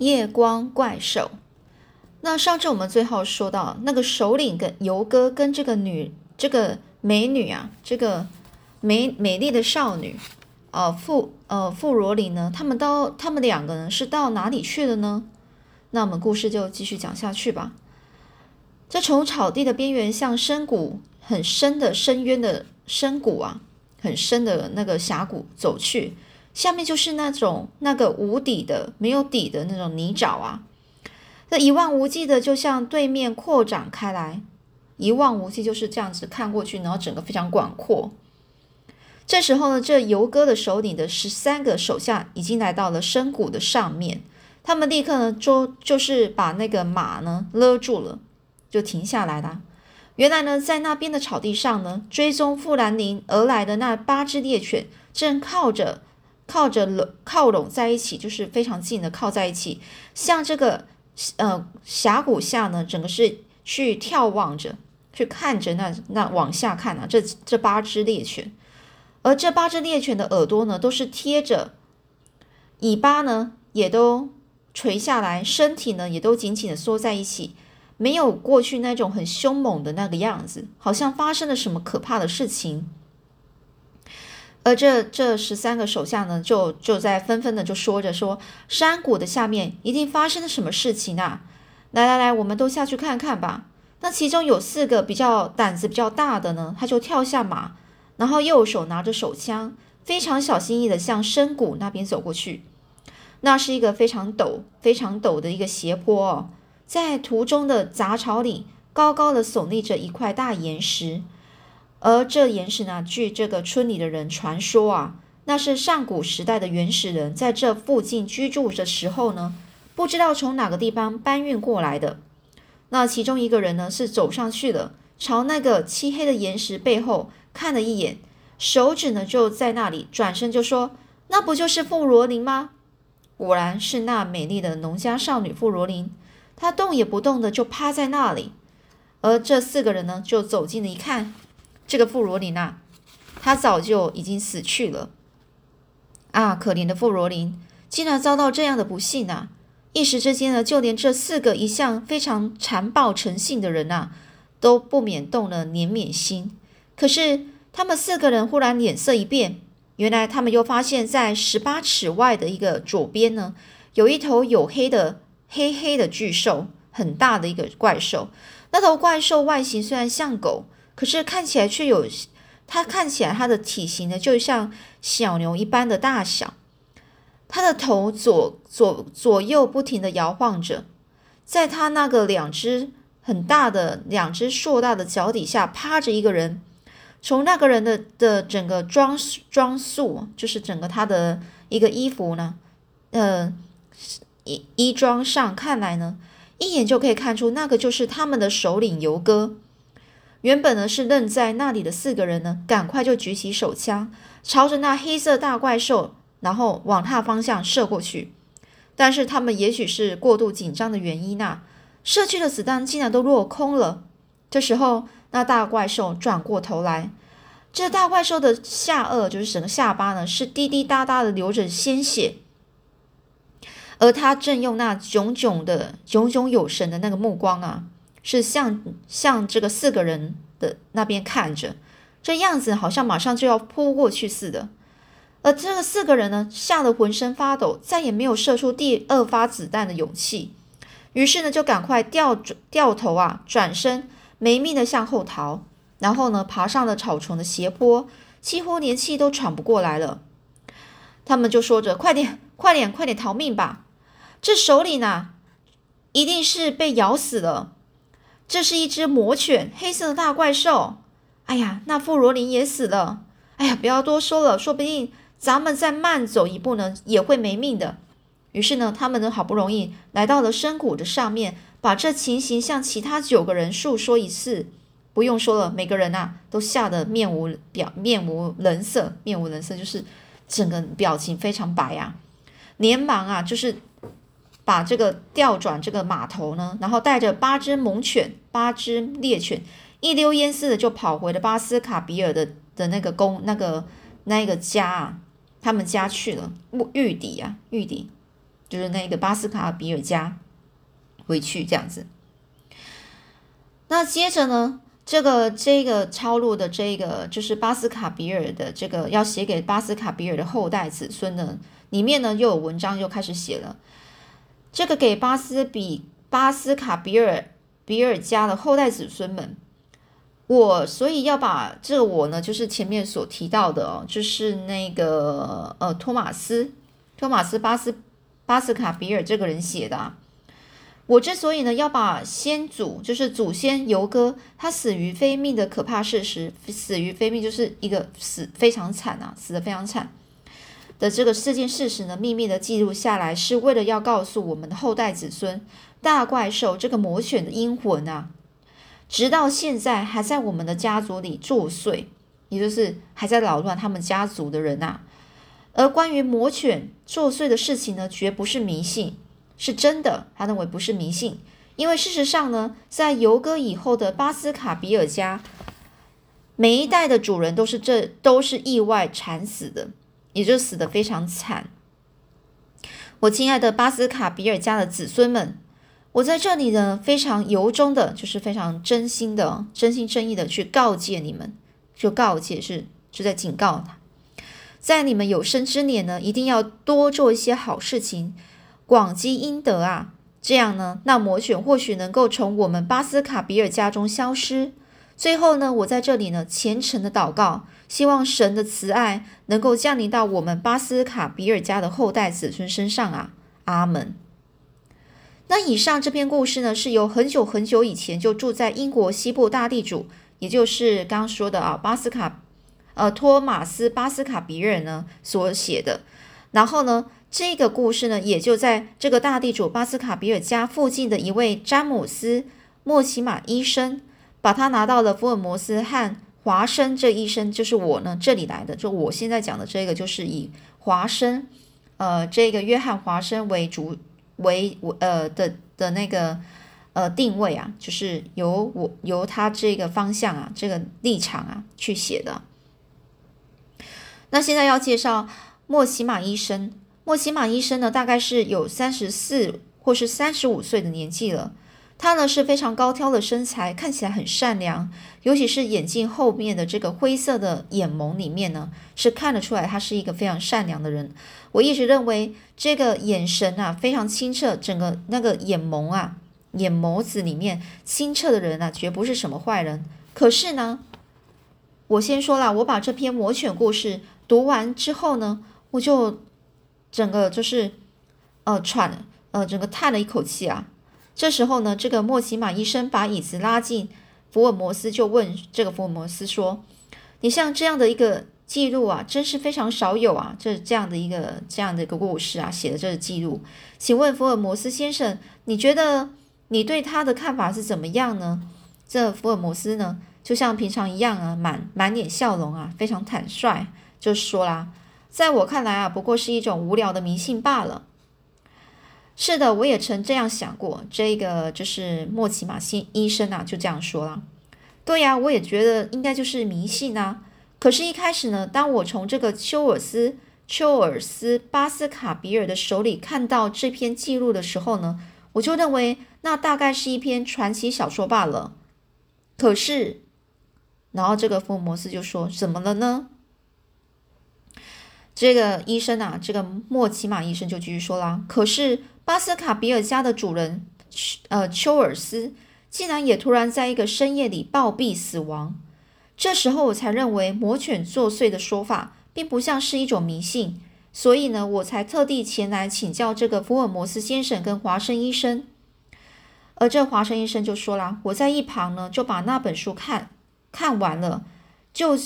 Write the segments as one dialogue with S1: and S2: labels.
S1: 夜光怪兽。那上次我们最后说到，那个首领跟游哥跟这个女这个美女啊，这个美美丽的少女，呃，富呃富罗里呢，他们到他们两个人是到哪里去了呢？那我们故事就继续讲下去吧。这从草地的边缘向深谷很深的深渊的深谷啊，很深的那个峡谷走去，下面就是那种那个无底的没有底的那种泥沼啊。这一望无际的，就像对面扩展开来，一望无际就是这样子看过去，然后整个非常广阔。这时候呢，这游哥的首领的十三个手下已经来到了深谷的上面，他们立刻呢就就是把那个马呢勒住了，就停下来了。原来呢，在那边的草地上呢，追踪富兰林而来的那八只猎犬正靠着靠着靠拢在一起，就是非常近的靠在一起，像这个。呃，峡谷下呢，整个是去眺望着，去看着那那往下看啊，这这八只猎犬，而这八只猎犬的耳朵呢，都是贴着，尾巴呢也都垂下来，身体呢也都紧紧的缩在一起，没有过去那种很凶猛的那个样子，好像发生了什么可怕的事情。而这这十三个手下呢，就就在纷纷的就说着说，山谷的下面一定发生了什么事情啊！来来来，我们都下去看看吧。那其中有四个比较胆子比较大的呢，他就跳下马，然后右手拿着手枪，非常小心翼翼的向深谷那边走过去。那是一个非常陡、非常陡的一个斜坡哦，在途中的杂草里，高高的耸立着一块大岩石。而这岩石呢，据这个村里的人传说啊，那是上古时代的原始人在这附近居住的时候呢，不知道从哪个地方搬运过来的。那其中一个人呢，是走上去了，朝那个漆黑的岩石背后看了一眼，手指呢就在那里，转身就说：“那不就是富罗琳吗？”果然是那美丽的农家少女富罗琳，她动也不动的就趴在那里。而这四个人呢，就走近了一看。这个富罗琳啊，他早就已经死去了啊！可怜的富罗琳，竟然遭到这样的不幸啊！一时之间呢，就连这四个一向非常残暴成性的人呐，都不免动了怜悯心。可是他们四个人忽然脸色一变，原来他们又发现，在十八尺外的一个左边呢，有一头黝黑的黑黑的巨兽，很大的一个怪兽。那头怪兽外形虽然像狗。可是看起来却有，它看起来它的体型呢，就像小牛一般的大小。它的头左左左右不停的摇晃着，在它那个两只很大的两只硕大的脚底下趴着一个人。从那个人的的整个装装束，就是整个他的一个衣服呢，呃，衣衣装上看来呢，一眼就可以看出那个就是他们的首领游哥。原本呢是愣在那里的四个人呢，赶快就举起手枪，朝着那黑色大怪兽，然后往它方向射过去。但是他们也许是过度紧张的原因呐，射去的子弹竟然都落空了。这时候，那大怪兽转过头来，这大怪兽的下颚，就是整个下巴呢，是滴滴答答的流着鲜血，而他正用那炯炯的、炯炯有神的那个目光啊。是向向这个四个人的那边看着，这样子好像马上就要扑过去似的。而这个四个人呢，吓得浑身发抖，再也没有射出第二发子弹的勇气。于是呢，就赶快掉转掉头啊，转身没命的向后逃。然后呢，爬上了草丛的斜坡，几乎连气都喘不过来了。他们就说着：“快点，快点，快点逃命吧！这手里呢，一定是被咬死了。”这是一只魔犬，黑色的大怪兽。哎呀，那富罗琳也死了。哎呀，不要多说了，说不定咱们再慢走一步呢，也会没命的。于是呢，他们呢好不容易来到了深谷的上面，把这情形向其他九个人述说一次。不用说了，每个人呐都吓得面无表面无人色，面无人色就是整个表情非常白啊，连忙啊就是。把这个调转这个码头呢，然后带着八只猛犬、八只猎犬，一溜烟似的就跑回了巴斯卡比尔的的那个宫、那个那个家啊，他们家去了。玉邸啊，玉邸。就是那个巴斯卡比尔家回去这样子。那接着呢，这个这个抄录的这个就是巴斯卡比尔的这个要写给巴斯卡比尔的后代子孙呢，里面呢又有文章又开始写了。这个给巴斯比巴斯卡比尔比尔家的后代子孙们，我所以要把这个我呢，就是前面所提到的哦，就是那个呃托马斯托马斯巴斯巴斯卡比尔这个人写的。啊我之所以呢要把先祖，就是祖先尤哥他死于非命的可怕事实，死于非命就是一个死非常惨啊，死的非常惨的这个事件事实呢，秘密的记录下来，是为了要告诉我们的后代子孙，大怪兽这个魔犬的阴魂啊，直到现在还在我们的家族里作祟，也就是还在扰乱他们家族的人呐。而关于魔犬作祟的事情呢，绝不是迷信。是真的，他认为不是迷信，因为事实上呢，在游哥以后的巴斯卡比尔家，每一代的主人都是这都是意外惨死的，也就死的非常惨。我亲爱的巴斯卡比尔家的子孙们，我在这里呢，非常由衷的，就是非常真心的、真心真意的去告诫你们，就告诫是就在警告他，在你们有生之年呢，一定要多做一些好事情。广积阴德啊，这样呢，那魔犬或许能够从我们巴斯卡比尔家中消失。最后呢，我在这里呢，虔诚的祷告，希望神的慈爱能够降临到我们巴斯卡比尔家的后代子孙身上啊，阿门。那以上这篇故事呢，是由很久很久以前就住在英国西部大地主，也就是刚刚说的啊，巴斯卡，呃，托马斯巴斯卡比尔呢所写的，然后呢。这个故事呢，也就在这个大地主巴斯卡比尔家附近的一位詹姆斯莫奇马医生，把他拿到了福尔摩斯和华生这医生，就是我呢这里来的。就我现在讲的这个，就是以华生，呃，这个约翰华生为主为呃的的那个呃定位啊，就是由我由他这个方向啊，这个立场啊去写的。那现在要介绍莫奇马医生。莫奇马医生呢，大概是有三十四或是三十五岁的年纪了。他呢是非常高挑的身材，看起来很善良，尤其是眼镜后面的这个灰色的眼眸里面呢，是看得出来他是一个非常善良的人。我一直认为这个眼神啊非常清澈，整个那个眼眸啊眼眸子里面清澈的人啊，绝不是什么坏人。可是呢，我先说了，我把这篇魔犬故事读完之后呢，我就。整个就是，呃，喘，呃，整个叹了一口气啊。这时候呢，这个莫奇马医生把椅子拉近，福尔摩斯就问这个福尔摩斯说：“你像这样的一个记录啊，真是非常少有啊。这这样的一个这样的一个故事啊，写的这个记录，请问福尔摩斯先生，你觉得你对他的看法是怎么样呢？”这福尔摩斯呢，就像平常一样啊，满满脸笑容啊，非常坦率，就说啦。在我看来啊，不过是一种无聊的迷信罢了。是的，我也曾这样想过。这个就是莫奇马新医生啊，就这样说了。对呀，我也觉得应该就是迷信啊。可是，一开始呢，当我从这个丘尔斯丘尔斯巴斯卡比尔的手里看到这篇记录的时候呢，我就认为那大概是一篇传奇小说罢了。可是，然后这个福尔摩斯就说：“怎么了呢？”这个医生啊，这个莫奇马医生就继续说啦。可是巴斯卡比尔家的主人，呃，丘尔斯竟然也突然在一个深夜里暴毙死亡。这时候我才认为魔犬作祟的说法并不像是一种迷信，所以呢，我才特地前来请教这个福尔摩斯先生跟华生医生。而这华生医生就说啦，我在一旁呢就把那本书看看完了，就。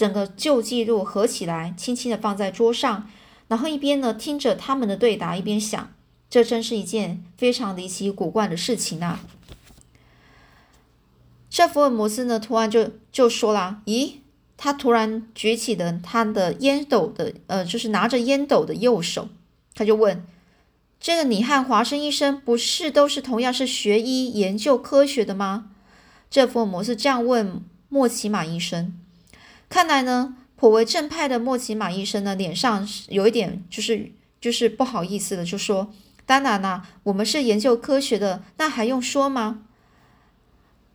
S1: 整个旧记录合起来，轻轻的放在桌上，然后一边呢听着他们的对答，一边想，这真是一件非常离奇古怪的事情啊！这福尔摩斯呢，突然就就说啦：“咦，他突然举起了他的烟斗的，呃，就是拿着烟斗的右手，他就问：这个你和华生医生不是都是同样是学医研究科学的吗？”这福尔摩斯这样问莫奇马医生。看来呢，颇为正派的莫奇马医生呢，脸上是有一点就是就是不好意思的，就说：“当然啦，我们是研究科学的，那还用说吗？”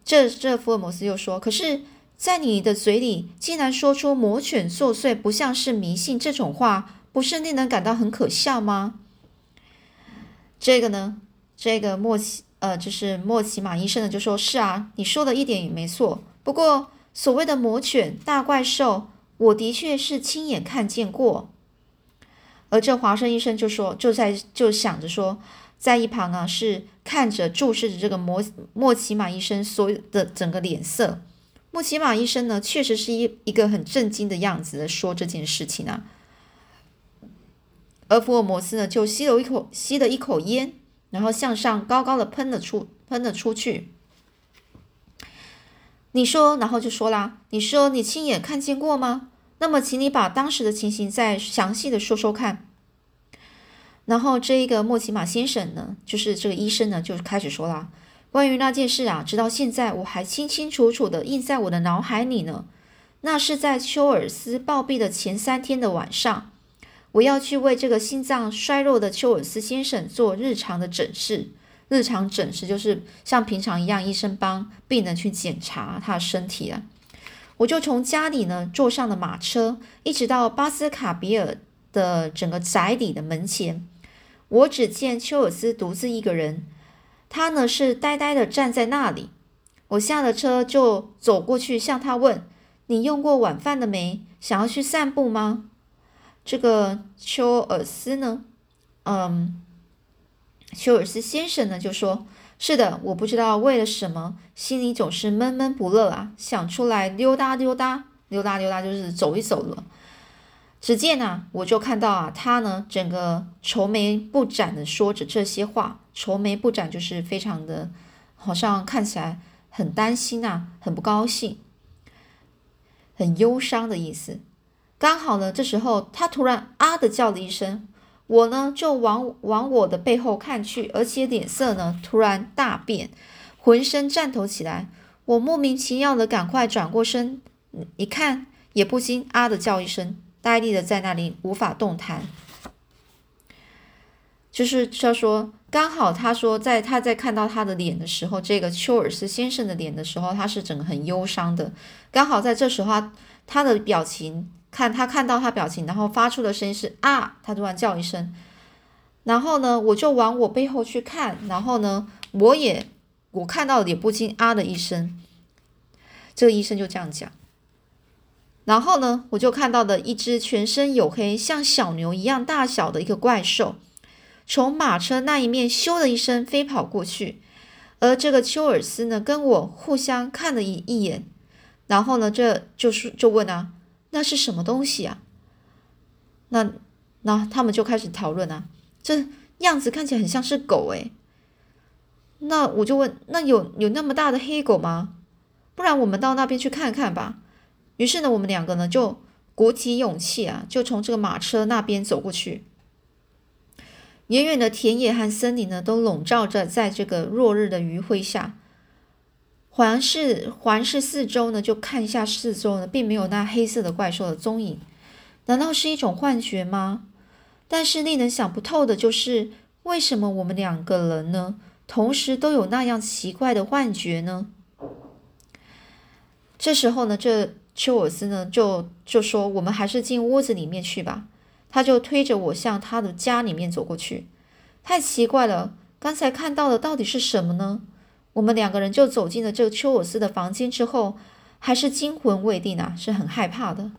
S1: 这这福尔摩斯又说：“可是，在你的嘴里竟然说出‘魔犬作祟不像是迷信’这种话，不是令人感到很可笑吗？”这个呢，这个莫奇呃，就是莫奇马医生呢，就说是啊，你说的一点也没错。不过，所谓的魔犬大怪兽，我的确是亲眼看见过。而这华生医生就说，就在就想着说，在一旁啊，是看着注视着这个莫莫奇马医生所有的整个脸色。莫奇马医生呢，确实是一一个很震惊的样子的说这件事情啊。而福尔摩斯呢，就吸了一口吸了一口烟，然后向上高高的喷了出喷了出去。你说，然后就说啦，你说你亲眼看见过吗？那么，请你把当时的情形再详细的说说看。然后，这一个莫奇马先生呢，就是这个医生呢，就开始说啦，关于那件事啊，直到现在我还清清楚楚的印在我的脑海里呢。那是在丘尔斯暴毙的前三天的晚上，我要去为这个心脏衰弱的丘尔斯先生做日常的诊视。日常诊视就是像平常一样，医生帮病人去检查他的身体啊。我就从家里呢坐上了马车，一直到巴斯卡比尔的整个宅邸的门前。我只见丘尔斯独自一个人，他呢是呆呆的站在那里。我下了车就走过去向他问：“你用过晚饭了没？想要去散步吗？”这个丘尔斯呢，嗯，丘尔斯先生呢就说。是的，我不知道为了什么，心里总是闷闷不乐啊，想出来溜达溜达，溜达溜达就是走一走了。只见呢，我就看到啊，他呢整个愁眉不展的说着这些话，愁眉不展就是非常的，好像看起来很担心啊，很不高兴，很忧伤的意思。刚好呢，这时候他突然啊的叫了一声。我呢就往往我的背后看去，而且脸色呢突然大变，浑身颤抖起来。我莫名其妙的赶快转过身，一看也不禁啊的叫一声，呆立的在那里无法动弹。就是他说，刚好他说，在他在看到他的脸的时候，这个丘尔斯先生的脸的时候，他是整个很忧伤的。刚好在这时候，他的表情。看他看到他表情，然后发出的声音是啊，他突然叫一声，然后呢，我就往我背后去看，然后呢，我也我看到也不禁啊的一声，这个医生就这样讲，然后呢，我就看到的一只全身黝黑、像小牛一样大小的一个怪兽，从马车那一面咻的一声飞跑过去，而这个丘尔斯呢，跟我互相看了一一眼，然后呢，这就是就问啊。那是什么东西啊？那那他们就开始讨论啊，这样子看起来很像是狗诶。那我就问，那有有那么大的黑狗吗？不然我们到那边去看看吧。于是呢，我们两个呢就鼓起勇气啊，就从这个马车那边走过去。远远的田野和森林呢，都笼罩着在这个落日的余晖下。环视环视四周呢，就看一下四周呢，并没有那黑色的怪兽的踪影。难道是一种幻觉吗？但是令人想不透的就是，为什么我们两个人呢，同时都有那样奇怪的幻觉呢？这时候呢，这丘尔斯呢，就就说：“我们还是进屋子里面去吧。”他就推着我向他的家里面走过去。太奇怪了，刚才看到的到底是什么呢？我们两个人就走进了这个丘尔斯的房间之后，还是惊魂未定啊，是很害怕的。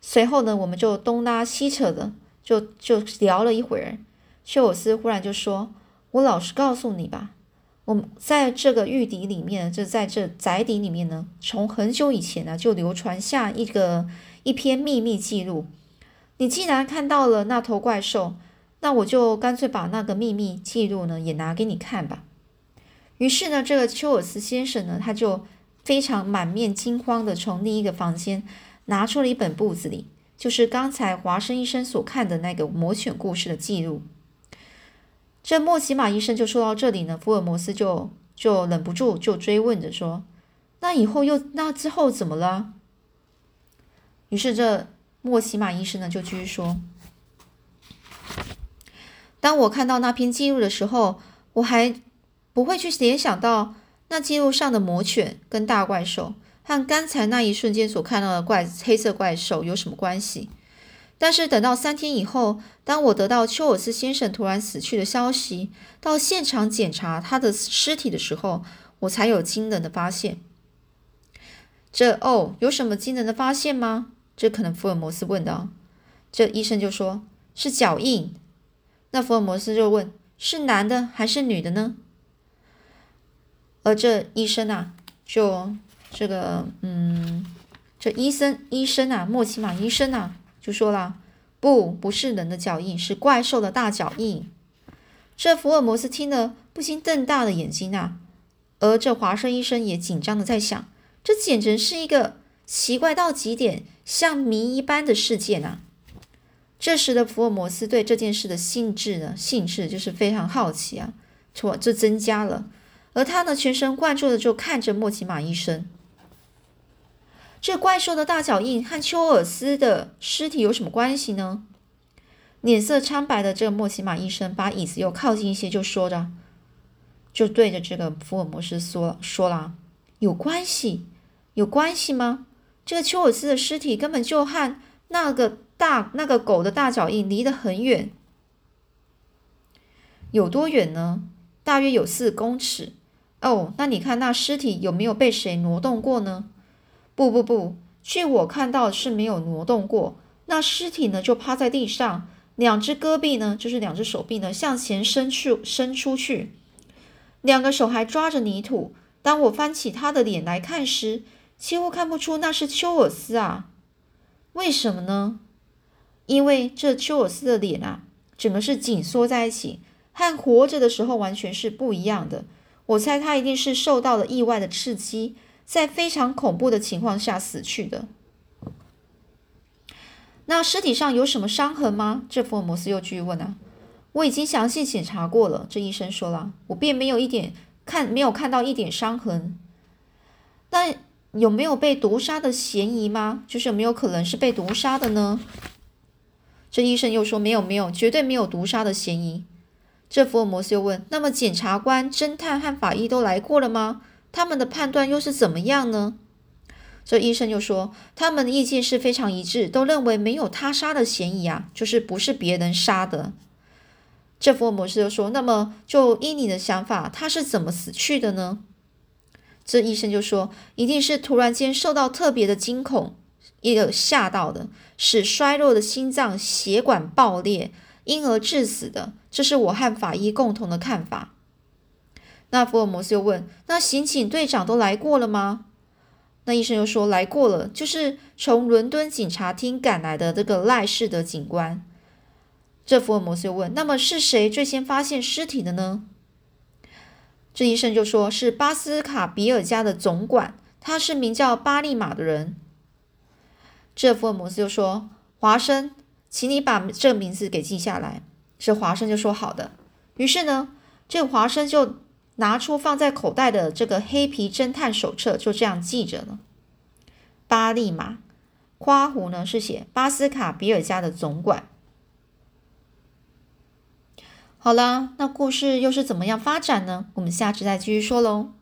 S1: 随后呢，我们就东拉西扯的，就就聊了一会儿。丘尔斯忽然就说：“我老实告诉你吧，我们在这个玉邸里面，就在这宅邸里面呢，从很久以前呢就流传下一个一篇秘密记录。你既然看到了那头怪兽，那我就干脆把那个秘密记录呢也拿给你看吧。”于是呢，这个丘尔斯先生呢，他就非常满面惊慌的从另一个房间拿出了一本簿子里，就是刚才华生医生所看的那个魔犬故事的记录。这莫奇马医生就说到这里呢，福尔摩斯就就忍不住就追问着说：“那以后又那之后怎么了？”于是这莫奇马医生呢就继续说。当我看到那篇记录的时候，我还不会去联想到那记录上的魔犬跟大怪兽和刚才那一瞬间所看到的怪黑色怪兽有什么关系。但是等到三天以后，当我得到丘尔斯先生突然死去的消息，到现场检查他的尸体的时候，我才有惊人的发现。这哦，有什么惊人的发现吗？这可能福尔摩斯问道。这医生就说：“是脚印。”那福尔摩斯就问：“是男的还是女的呢？”而这医生啊，就这个嗯，这医生医生啊，莫奇马医生啊，就说了：“不，不是人的脚印，是怪兽的大脚印。”这福尔摩斯听了，不禁瞪大了眼睛啊。而这华生医生也紧张的在想。这简直是一个奇怪到极点、像谜一般的事件啊！这时的福尔摩斯对这件事的兴致呢，兴致就是非常好奇啊，错，这增加了。而他呢，全神贯注的就看着莫奇马医生。这怪兽的大脚印和丘尔斯的尸体有什么关系呢？脸色苍白的这个莫奇马医生把椅子又靠近一些，就说着，就对着这个福尔摩斯说说了。有关系？有关系吗？这个丘尔斯的尸体根本就和那个大那个狗的大脚印离得很远，有多远呢？大约有四公尺。哦，那你看那尸体有没有被谁挪动过呢？不不不，据我看到是没有挪动过。那尸体呢就趴在地上，两只胳臂呢就是两只手臂呢向前伸出伸出去，两个手还抓着泥土。当我翻起他的脸来看时，几乎看不出那是丘尔斯啊。为什么呢？因为这丘尔斯的脸啊，整个是紧缩在一起，和活着的时候完全是不一样的。我猜他一定是受到了意外的刺激，在非常恐怖的情况下死去的。那尸体上有什么伤痕吗？这福尔摩斯又继续问啊。我已经详细检查过了，这医生说了，我并没有一点。看没有看到一点伤痕，那有没有被毒杀的嫌疑吗？就是有没有可能是被毒杀的呢？这医生又说没有没有，绝对没有毒杀的嫌疑。这福尔摩斯又问：那么检察官、侦探和法医都来过了吗？他们的判断又是怎么样呢？这医生就说他们的意见是非常一致，都认为没有他杀的嫌疑啊，就是不是别人杀的。这福尔摩斯就说：“那么，就依你的想法，他是怎么死去的呢？”这医生就说：“一定是突然间受到特别的惊恐，一个吓到的，使衰弱的心脏血管爆裂，因而致死的。这是我和法医共同的看法。”那福尔摩斯又问：“那刑警队长都来过了吗？”那医生又说：“来过了，就是从伦敦警察厅赶来的这个赖氏的警官。”这福尔摩斯又问：“那么是谁最先发现尸体的呢？”这医生就说：“是巴斯卡比尔家的总管，他是名叫巴利马的人。”这福尔摩斯就说：“华生，请你把这名字给记下来。”这华生就说：“好的。”于是呢，这华生就拿出放在口袋的这个黑皮侦探手册，就这样记着了。巴利马，夸胡呢是写巴斯卡比尔家的总管。好了，那故事又是怎么样发展呢？我们下次再继续说喽。